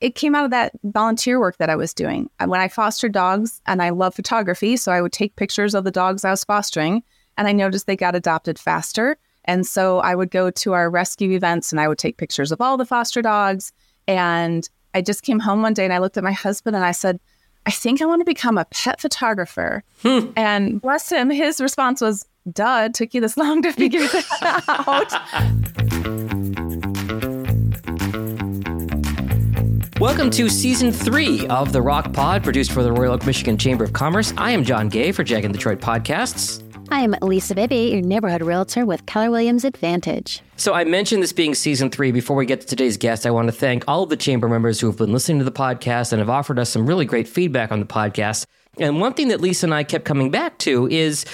it came out of that volunteer work that I was doing. When I fostered dogs and I love photography, so I would take pictures of the dogs I was fostering and I noticed they got adopted faster. And so I would go to our rescue events and I would take pictures of all the foster dogs. And I just came home one day and I looked at my husband and I said, I think I want to become a pet photographer. Hmm. And bless him, his response was, duh, took you this long to figure that out. Welcome to season three of the ROCC Pod, produced for the Royal Oak, Michigan Chamber of Commerce. I am John Gay for Jag in Detroit Podcasts. I am Lisa Bibby, your neighborhood realtor with Keller Williams Advantage. So, I mentioned this being season three. Before we get to today's guest, I want to thank all of the chamber members who have been listening to the podcast and have offered us some really great feedback on the podcast. And one thing that Lisa and I kept coming back to is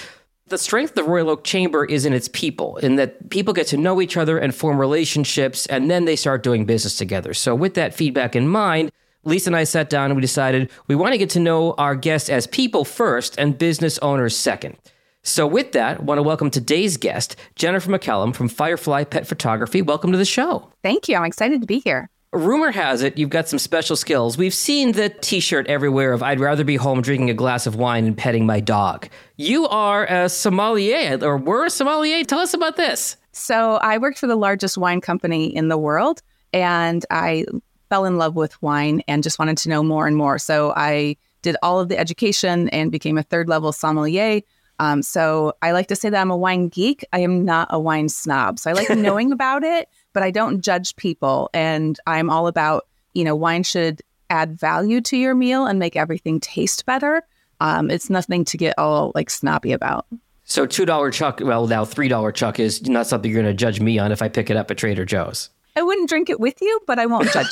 the strength of the Royal Oak Chamber is in its people, in that people get to know each other and form relationships, and then they start doing business together. So, with that feedback in mind, Lisa and I sat down and we decided we want to get to know our guests as people first and business owners second. So, with that, I want to welcome today's guest, Jennifer McCallum from Firefly Pet Photography. Welcome to the show. Thank you. I'm excited to be here rumor has it you've got some special skills. We've seen the t shirt everywhere of I'd rather be home drinking a glass of wine and petting my dog. You are a sommelier, or were a sommelier. Tell us about this. So, I worked for the largest wine company in the world, and I fell in love with wine and just wanted to know more and more. So, I did all of the education and became a third level sommelier. Um, so I like to say that I'm a wine geek. I am not a wine snob. So I like knowing about it, but I don't judge people. And I'm all about, you know, wine should add value to your meal and make everything taste better. Um, it's nothing to get all like snobby about. So two dollar chuck, well now three dollar chuck is not something you're going to judge me on if I pick it up at Trader Joe's. I wouldn't drink it with you, but I won't judge.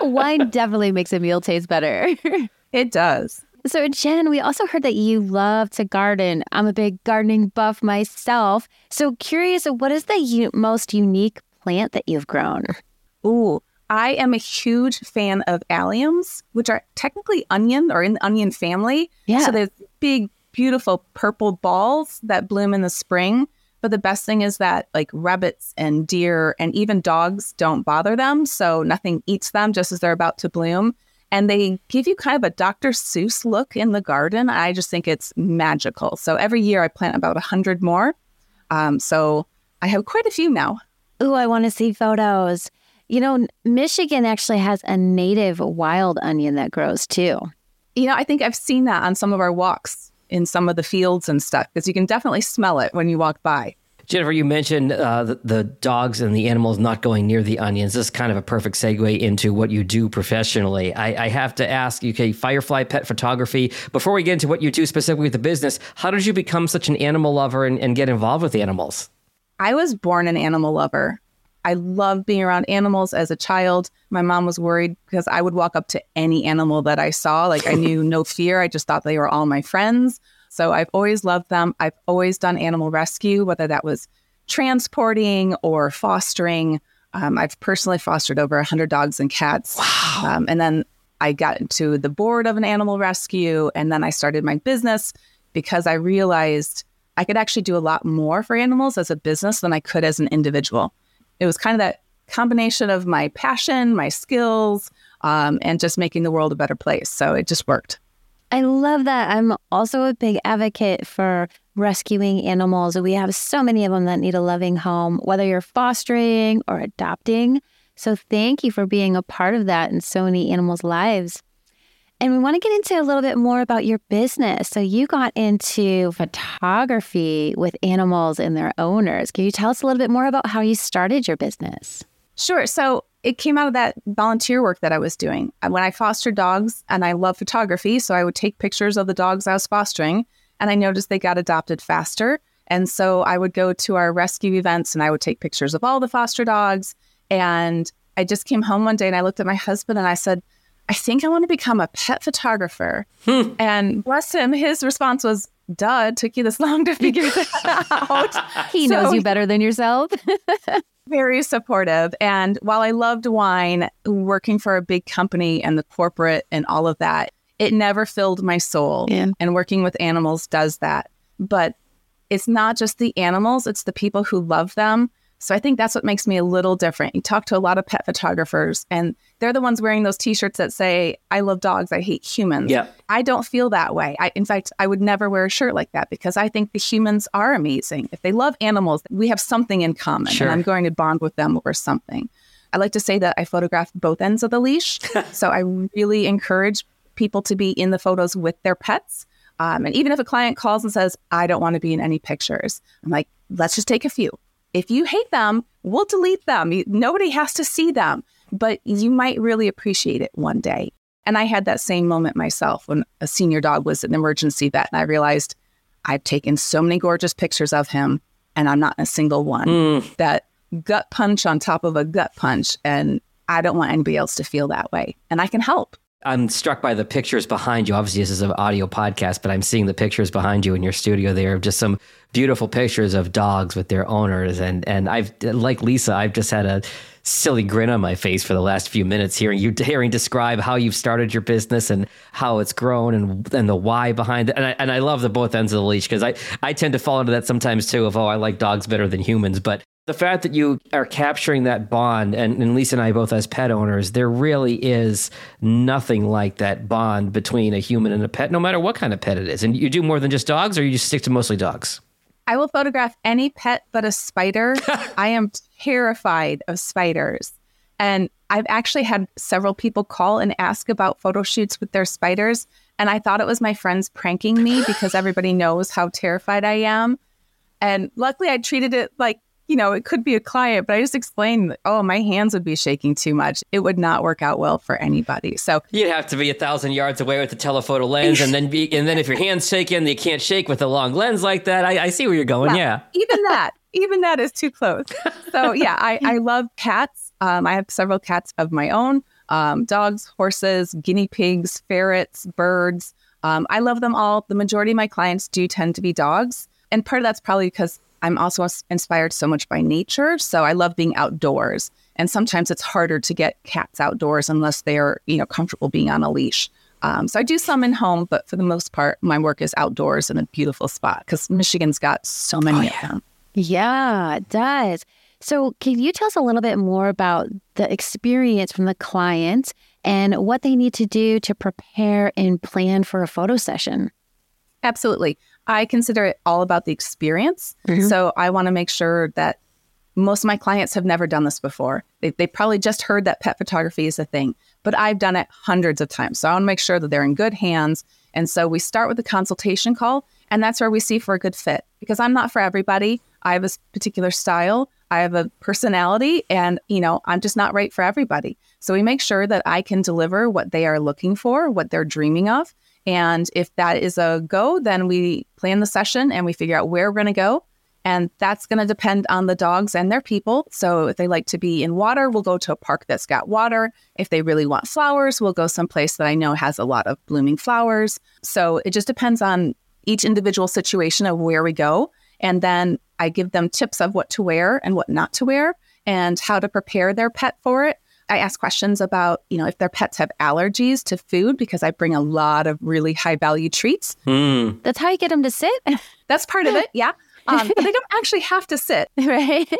Wine definitely makes a meal taste better. it does. So, Jen, we also heard that you love to garden. I'm a big gardening buff myself. So, curious, what is the u- most unique plant that you've grown? Ooh, I am a huge fan of alliums, which are technically onion or in the onion family. Yeah. So, there's big, beautiful purple balls that bloom in the spring. But the best thing is that like rabbits and deer and even dogs don't bother them. So nothing eats them just as they're about to bloom and they give you kind of a Dr. Seuss look in the garden. I just think it's magical. So every year I plant about a hundred more. Um, so I have quite a few now. Ooh, I want to see photos. You know, Michigan actually has a native wild onion that grows too. You know, I think I've seen that on some of our walks in some of the fields and stuff because you can definitely smell it when you walk by. Jennifer, you mentioned uh, the, the, dogs and the animals not going near the onions. This is kind of a perfect segue into what you do professionally. I, I have to ask, you: okay, Firefly Pet Photography. Before we get into what you do specifically with the business, how did you become such an animal lover and, and get involved with animals? I was born an animal lover. I loved being around animals as a child. My mom was worried because I would walk up to any animal that I saw. Like I knew no fear. I just thought they were all my friends. So I've always loved them. I've always done animal rescue, whether that was transporting or fostering. Um, I've personally fostered over 100 dogs and cats. Wow. Um, and then I got into the board of an animal rescue. And then I started my business because I realized I could actually do a lot more for animals as a business than I could as an individual. It was kind of that combination of my passion, my skills, um, and just making the world a better place. So it just worked. I love that. I'm also a big advocate for rescuing animals. We have so many of them that need a loving home, whether you're fostering or adopting. So thank you for being a part of that in so many animals' lives. And we want to get into a little bit more about your business. So you got into photography with animals and their owners. Can you tell us a little bit more about how you started your business? Sure. So it came out of that volunteer work that I was doing. When I fostered dogs and I love photography, so I would take pictures of the dogs I was fostering and I noticed they got adopted faster. And so I would go to our rescue events and I would take pictures of all the foster dogs. And I just came home one day and I looked at my husband and I said, I think I want to become a pet photographer. Hmm. And bless him, his response was, duh, it took you this long to figure that out. he so, knows you better than yourself. very supportive. And while I loved wine, working for a big company and the corporate and all of that, it never filled my soul. Yeah. And working with animals does that. But it's not just the animals, it's the people who love them. So I think that's what makes me a little different. You talk to a lot of pet photographers, and they're the ones wearing those T-shirts that say "I love dogs, I hate humans." Yeah. I don't feel that way. I, in fact, I would never wear a shirt like that because I think the humans are amazing. If they love animals, we have something in common, Sure. and I'm going to bond with them over something. I like to say that I photograph both ends of the leash, so I really encourage people to be in the photos with their pets. Um, and even if a client calls and says, I don't want to be in any pictures, I'm like, let's just take a few. If you hate them, we'll delete them. Nobody has to see them, but you might really appreciate it one day. And I had that same moment myself when a senior dog was an emergency vet, and I realized I've taken so many gorgeous pictures of him, and I'm not in a single one. Mm. That gut punch on top of a gut punch, and I don't want anybody else to feel that way. And I can help. I'm struck by the pictures behind you. Obviously, this is an audio podcast, but I'm seeing the pictures behind you in your studio there of just some beautiful pictures of dogs with their owners. And and I've like Lisa, I've just had a silly grin on my face for the last few minutes hearing you hearing describe how you've started your business and how it's grown and and the why behind it. And I and I love the both ends of the leash because I I tend to fall into that sometimes too of oh I like dogs better than humans, but the fact that you are capturing that bond, and, and Lisa and I both as pet owners, there really is nothing like that bond between a human and a pet, no matter what kind of pet it is. And you do more than just dogs, or you just stick to mostly dogs? I will photograph any pet but a spider. I am terrified of spiders. And I've actually had several people call and ask about photo shoots with their spiders. And I thought it was my friends pranking me because everybody knows how terrified I am. And luckily, I treated it like, you know, it could be a client, but I just explained, oh, my hands would be shaking too much. It would not work out well for anybody. So You'd have to be a thousand yards away with the telephoto lens, and then be, and then if your hands shaking, you can't shake with a long lens like that. I, I see where you're going. Yeah. even that, even that is too close. So yeah, I, I love cats. Um, I have several cats of my own, um, dogs, horses, guinea pigs, ferrets, birds. Um, I love them all. The majority of my clients do tend to be dogs. And part of that's probably because I'm also inspired so much by nature. So I love being outdoors. And sometimes it's harder to get cats outdoors unless they are, you know, comfortable being on a leash. Um, so I do some in home, but for the most part, my work is outdoors in a beautiful spot because Michigan's got so many of them. Yeah, it does. So, can you tell us a little bit more about the experience from the client and what they need to do to prepare and plan for a photo session? Absolutely. I consider it all about the experience. Mm-hmm. So I want to make sure that most of my clients have never done this before. They, they probably just heard that pet photography is a thing, but I've done it hundreds of times. So I want to make sure that they're in good hands. And so we start with a consultation call, and that's where we see for a good fit because I'm not for everybody. I have a particular style, I have a personality, and you know, I'm just not right for everybody. So we make sure that I can deliver what they are looking for, what they're dreaming of. And if that is a go, then we plan the session and we figure out where we're going to go. And that's going to depend on the dogs and their people. So if they like to be in water, we'll go to a park that's got water. If they really want flowers, we'll go someplace that I know has a lot of blooming flowers. So it just depends on each individual situation of where we go. And then I give them tips of what to wear and what not to wear and how to prepare their pet for it. I ask questions about, you know, if their pets have allergies to food because I bring a lot of really high value treats. Hmm. That's how you get them to sit, That's part of it, yeah. Um, but they don't actually have to sit. right?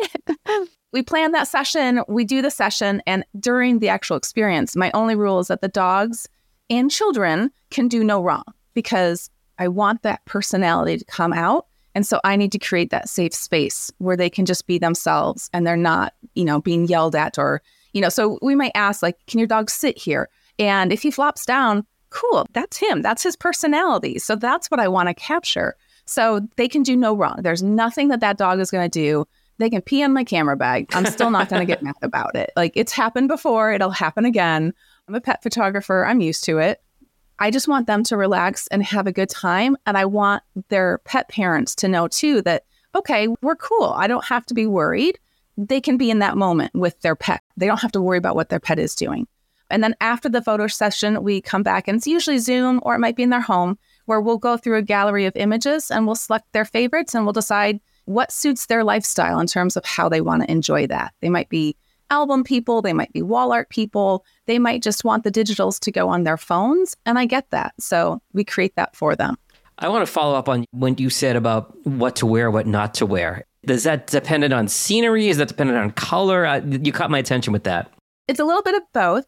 We plan that session, we do the session, and during the actual experience, my only rule is that the dogs and children can do no wrong because I want that personality to come out. And so I need to create that safe space where they can just be themselves and they're not, you know, being yelled at or, you know, so we might ask, like, can your dog sit here? And if he flops down, cool, that's him. That's his personality. So that's what I want to capture. So they can do no wrong. There's nothing that that dog is going to do. They can pee on my camera bag. I'm still not going to get mad about it. Like it's happened before, it'll happen again. I'm a pet photographer, I'm used to it. I just want them to relax and have a good time. And I want their pet parents to know too that, okay, we're cool. I don't have to be worried. They can be in that moment with their pet. They don't have to worry about what their pet is doing. And then after the photo session, we come back and it's usually Zoom or it might be in their home where we'll go through a gallery of images and we'll select their favorites and we'll decide what suits their lifestyle in terms of how they want to enjoy that. They might be album people, they might be wall art people, they might just want the digitals to go on their phones. And I get that. So we create that for them. I want to follow up on when you said about what to wear, what not to wear. Is that dependent on scenery? Is that dependent on color? Uh, you caught my attention with that. It's a little bit of both.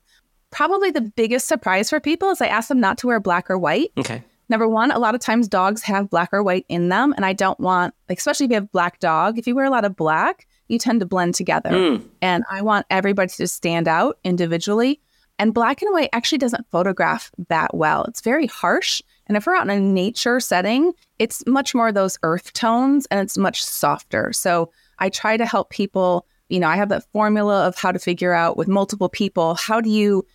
Probably the biggest surprise for people is I ask them not to wear black or white. Okay. Number one, a lot of times dogs have black or white in them. And I don't want, like, especially if you have a black dog, if you wear a lot of black, you tend to blend together. Mm. And I want everybody to stand out individually. And black and white actually doesn't photograph that well. It's very harsh. And if we're out in a nature setting, it's much more those earth tones and it's much softer. So I try to help people. You know, I have that formula of how to figure out with multiple people how do you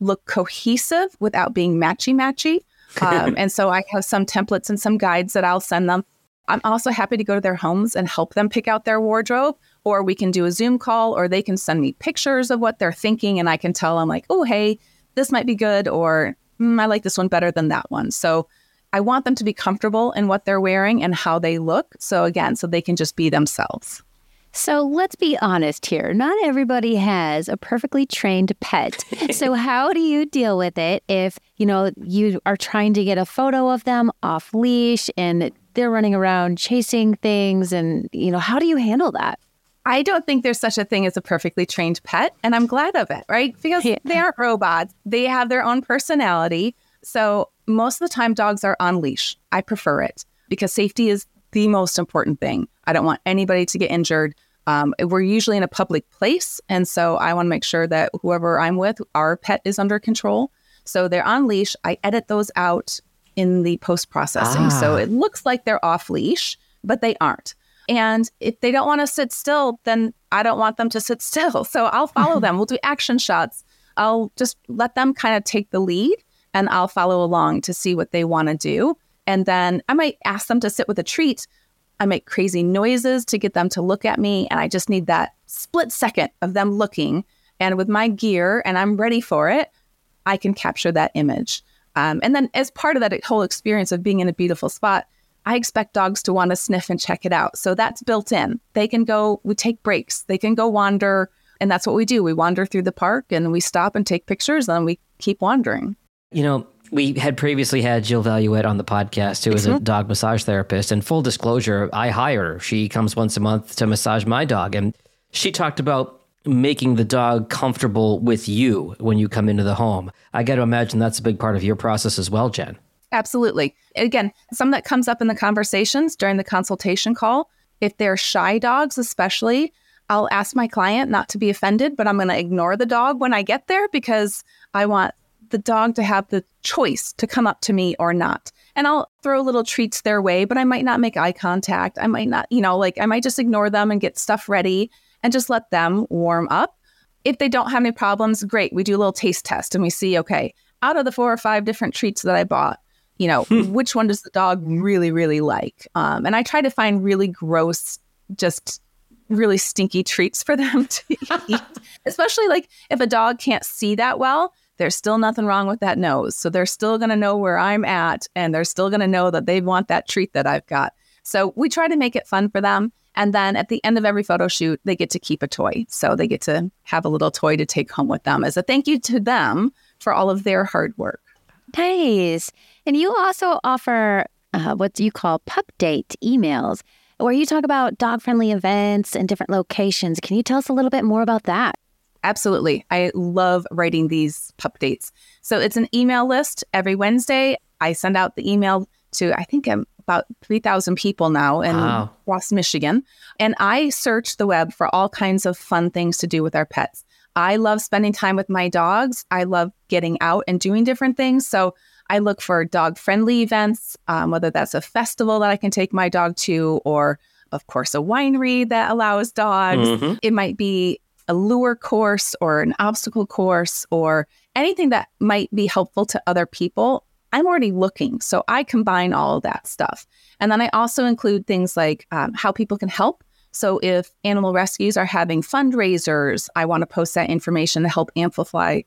look cohesive without being matchy matchy. Um, and so I have some templates and some guides that I'll send them. I'm also happy to go to their homes and help them pick out their wardrobe, or we can do a Zoom call, or they can send me pictures of what they're thinking, and I can tell them, like, oh, hey, this might be good, or mm, I like this one better than that one. So I want them to be comfortable in what they're wearing and how they look. So, again, so they can just be themselves. So let's be honest here. Not everybody has a perfectly trained pet. so how do you deal with it if, you know, you are trying to get a photo of them off leash and they're running around chasing things and, you know, how do you handle that? I don't think there's such a thing as a perfectly trained pet, and I'm glad of it, right? Because Yeah. they aren't robots. They have their own personality. So most of the time dogs are on leash. I prefer it because safety is the most important thing. I don't want anybody to get injured. Um, we're usually in a public place, and so I want to make sure that whoever I'm with, our pet is under control. So they're on leash. I edit those out in the post processing, so Ah. it looks like they're off leash, but they aren't. And if they don't want to sit still, then I don't want them to sit still. So I'll follow them. We'll do action shots. I'll just let them kind of take the lead and I'll follow along to see what they want to do. And then I might ask them to sit with a treat. I make crazy noises to get them to look at me. And I just need that split second of them looking. And with my gear and I'm ready for it, I can capture that image. Um, and then, as part of that whole experience of being in a beautiful spot, I expect dogs to want to sniff and check it out. So that's built in. They can go, we take breaks, they can go wander. And that's what we do. We wander through the park and we stop and take pictures and we keep wandering. You know, we had previously had Jill Valuette on the podcast, who is a dog massage therapist. And full disclosure, I hire her. She comes once a month to massage my dog. And she talked about making the dog comfortable with you when you come into the home. I got to imagine that's a big part of your process as well, Jen. Absolutely. Again, some that comes up in the conversations during the consultation call. If they're shy dogs, especially, I'll ask my client not to be offended, but I'm going to ignore the dog when I get there because I want the dog to have the choice to come up to me or not. And I'll throw little treats their way, but I might not make eye contact. I might not, you know, like I might just ignore them and get stuff ready and just let them warm up. If they don't have any problems, great. We do a little taste test and we see, okay, out of the four or five different treats that I bought, you know, which one does the dog really, really like? Um, and I try to find really gross, just really stinky treats for them to eat, especially like if a dog can't see that well. There's still nothing wrong with that nose. So they're still going to know where I'm at and they're still going to know that they want that treat that I've got. So we try to make it fun for them. And then at the end of every photo shoot, they get to keep a toy. So they get to have a little toy to take home with them as a thank you to them for all of their hard work. Nice. And you also offer uh, what you call Pupdate emails, where you talk about dog friendly events and different locations. Can you tell us a little bit more about that? Absolutely. I love writing these Pupdates. So it's an email list every Wednesday. I send out the email to, I think I'm about 3,000 people now in Wow. Ross, Michigan. And I search the web for all kinds of fun things to do with our pets. I love spending time with my dogs. I love getting out and doing different things. So I look for dog friendly events, um, whether that's a festival that I can take my dog to, or of course, a winery that allows dogs. Mhm. It might be a lure course or an obstacle course or anything that might be helpful to other people. I'm already looking. So I combine all of that stuff. And then I also include things like um, how people can help. So if animal rescues are having fundraisers, I want to post that information to help amplify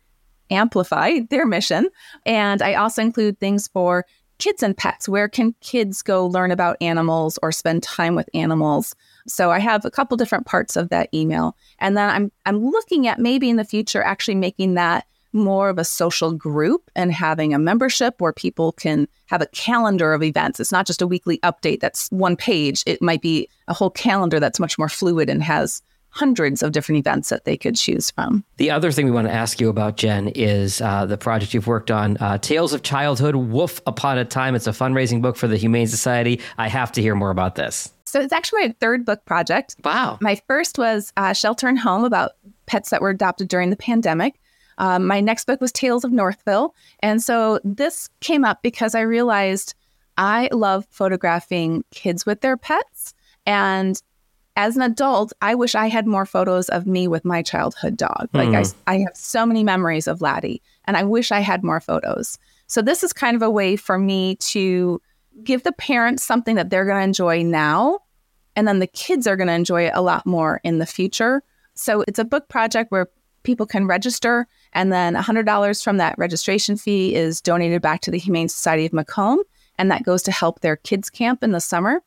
amplify their mission. And I also include things for kids and pets. Where can kids go learn about animals or spend time with animals? So I have a couple different parts of that email. And then I'm I'm looking at maybe in the future actually making that more of a social group and having a membership where people can have a calendar of events. It's not just a weekly update that's one page. It might be a whole calendar that's much more fluid and has hundreds of different events that they could choose from. The other thing we want to ask you about, Jen, is uh, the project you've worked on, uh, Tails of Childhood, Woof Upon a Time. It's a fundraising book for the Humane Society. I have to hear more about this. So it's actually my third book project. Wow. My first was uh, Shelter and Home about pets that were adopted during the pandemic. Um, my next book was Tails of Northville. And so this came up because I realized I love photographing kids with their pets. And as an adult, I wish I had more photos of me with my childhood dog. Like mm. I, I have so many memories of Laddie, and I wish I had more photos. So this is kind of a way for me to give the parents something that they're going to enjoy now and then the kids are going to enjoy it a lot more in the future. So it's a book project where people can register, and then $100 from that registration fee is donated back to the Humane Society of Macomb, and that goes to help their kids' camp in the summer.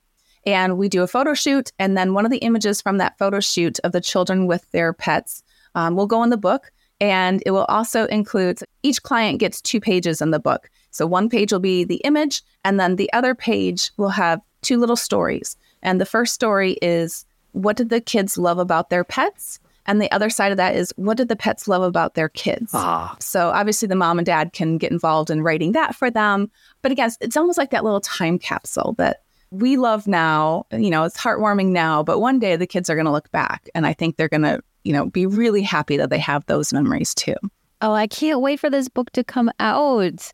And we do a photo shoot, and then one of the images from that photo shoot of the children with their pets um, will go in the book. And it will also include each client gets two pages in the book. So one page will be the image, and then the other page will have two little stories. And the first story is what did the kids love about their pets? And the other side of that is what did the pets love about their kids? Ah. So obviously the mom and dad can get involved in writing that for them. But again, it's almost like that little time capsule that we love now. You know, it's heartwarming now, but one day the kids are going to look back and I think they're going to, you know, be really happy that they have those memories too. Oh, I can't wait for this book to come out.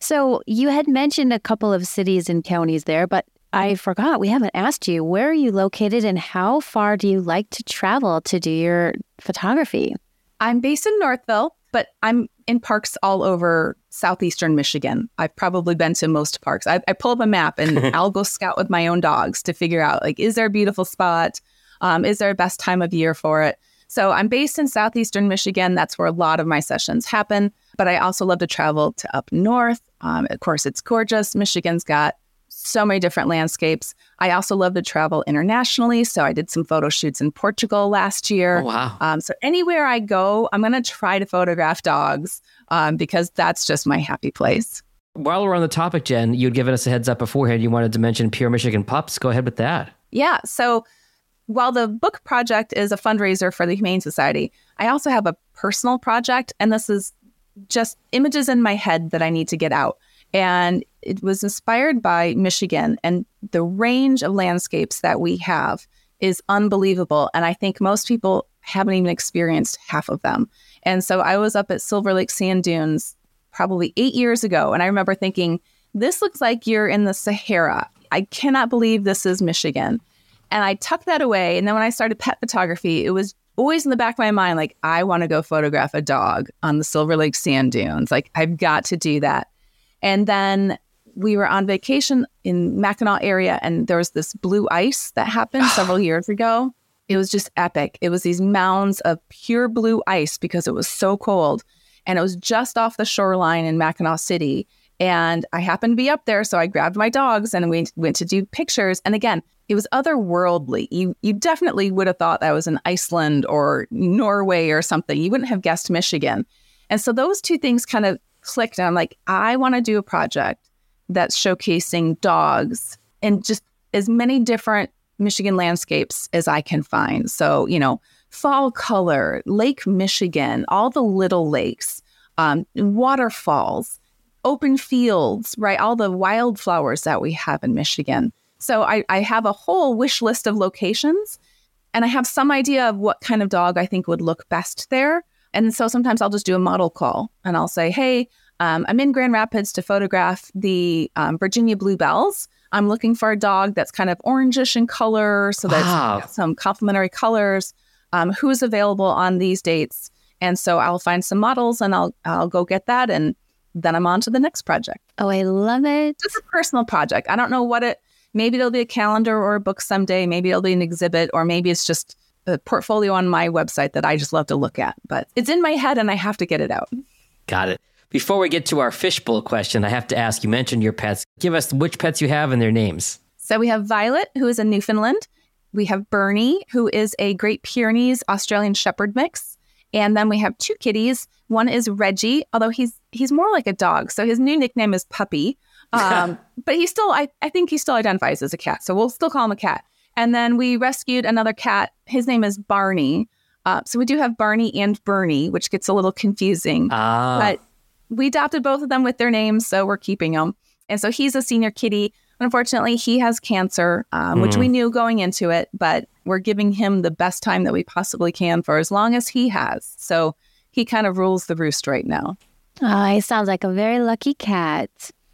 So, you had mentioned a couple of cities and counties there, but I forgot, we haven't asked you, where are you located and how far do you like to travel to do your photography? I'm based in Northville, but I'm in parks all over southeastern Michigan. I've probably been to most parks. I, I pull up a map and I'll go scout with my own dogs to figure out like, is there a beautiful spot? Um, is there a best time of year for it? So I'm based in southeastern Michigan. That's where a lot of my sessions happen. But I also love to travel to up north. Um, of course, it's gorgeous. Michigan's got so many different landscapes. I also love to travel internationally. So I did some photo shoots in Portugal last year. Oh, wow. Um, so anywhere I go, I'm going to try to photograph dogs um, because that's just my happy place. While we're on the topic, Jen, you'd given us a heads up beforehand. You wanted to mention Pure Michigan Pups. Go ahead with that. Yeah. So while the book project is a fundraiser for the Humane Society, I also have a personal project, and this is just images in my head that I need to get out. And it was inspired by Michigan and the range of landscapes that we have is unbelievable. And I think most people haven't even experienced half of them. And so I was up at Silver Lake Sand Dunes probably eight years ago. And I remember thinking, this looks like you're in the Sahara. I cannot believe this is Michigan. And I tucked that away. And then when I started pet photography, it was always in the back of my mind, like, I want to go photograph a dog on the Silver Lake Sand Dunes. Like, I've got to do that. And then we were on vacation in Mackinac area and there was this blue ice that happened several years ago. It was just epic. It was these mounds of pure blue ice because it was so cold. And it was just off the shoreline in Mackinac City. And I happened to be up there. So I grabbed my dogs and we went to do pictures. And again, it was otherworldly. You, you definitely would have thought that was in Iceland or Norway or something. You wouldn't have guessed Michigan. And so those two things kind of clicked. And I'm like, I want to do a project that's showcasing dogs in just as many different Michigan landscapes as I can find. So, you know, fall color, Lake Michigan, all the little lakes, um, waterfalls, open fields, right? All the wildflowers that we have in Michigan. So I, I have a whole wish list of locations and I have some idea of what kind of dog I think would look best there. And so sometimes I'll just do a model call and I'll say, hey, um, I'm in Grand Rapids to photograph the um, Virginia Bluebells. I'm looking for a dog that's kind of orangish in color, so that's wow. some complementary colors. Um, who's available on these dates? And so I'll find some models and I'll I'll go get that, and then I'm on to the next project. Oh, I love it! It's a personal project. I don't know what it. Maybe it'll be a calendar or a book someday. Maybe it'll be an exhibit, or maybe it's just a portfolio on my website that I just love to look at. But it's in my head and I have to get it out. Got it. Before we get to our fishbowl question, I have to ask you mentioned your pets. Give us which pets you have and their names. So we have Violet, who is a Newfoundland. We have Bernie, who is a Great Pyrenees Australian Shepherd mix. And then we have two kitties. One is Reggie, although he's he's more like a dog. So his new nickname is Puppy. Um, but he still, I, I think he still identifies as a cat. So we'll still call him a cat. And then we rescued another cat. His name is Barney. Uh, so we do have Barney and Bernie, which gets a little confusing. Ah. But we adopted both of them with their names, so we're keeping them. And so he's a senior kitty. Unfortunately, he has cancer, um, which we knew going into it, but we're giving him the best time that we possibly can for as long as he has. So he kind of rules the roost right now. Oh, he sounds like a very lucky cat.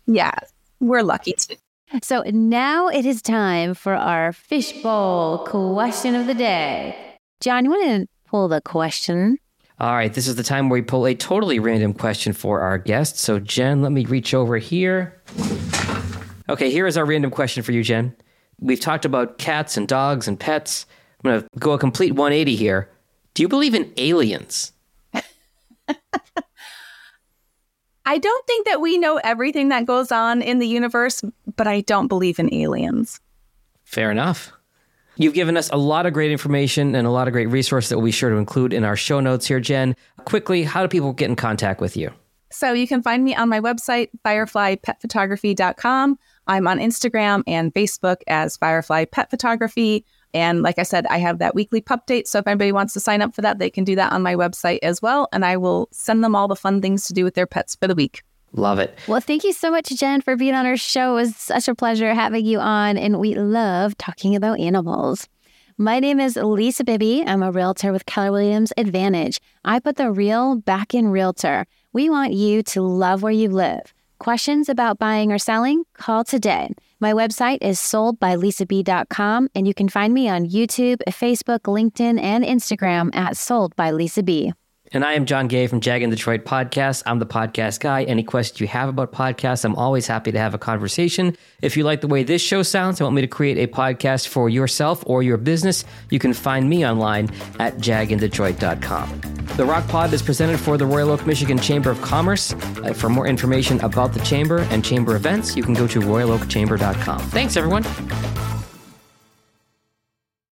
Yeah, we're lucky. Too. So now it is time for our fishbowl question of the day. John, you want to pull the question? All right, this is the time where we pull a totally random question for our guest. So, Jen, let me reach over here. Okay, here is our random question for you, Jen. We've talked about cats and dogs and pets. I'm going to go a complete 180 here. Do you believe in aliens? I don't think that we know everything that goes on in the universe, but I don't believe in aliens. Fair enough. You've given us a lot of great information and a lot of great resources that we'll be sure to include in our show notes here, Jen. Quickly, how do people get in contact with you? So you can find me on my website, fireflypetphotography.com. I'm on Instagram and Facebook as Firefly Pet Photography. And like I said, I have that weekly Pupdate. So if anybody wants to sign up for that, they can do that on my website as well. And I will send them all the fun things to do with their pets for the week. Love it. Well, thank you so much, Jen, for being on our show. It was such a pleasure having you on, and we love talking about animals. My name is Lisa Bibby. I'm a realtor with Keller Williams Advantage. I put the real back in realtor. We want you to love where you live. Questions about buying or selling? Call today. My website is soldbylisab.com, and you can find me on YouTube, Facebook, LinkedIn, and Instagram at Sold by Lisa B. And I am John Gay from Jag in Detroit Podcast. I'm the podcast guy. Any questions you have about podcasts, I'm always happy to have a conversation. If you like the way this show sounds and want me to create a podcast for yourself or your business, you can find me online at jagindetroit.com. The ROCC Pod is presented for the Royal Oak, Michigan Chamber of Commerce. Uh, for more information about the chamber and chamber events, you can go to royaloakchamber.com. Thanks, everyone.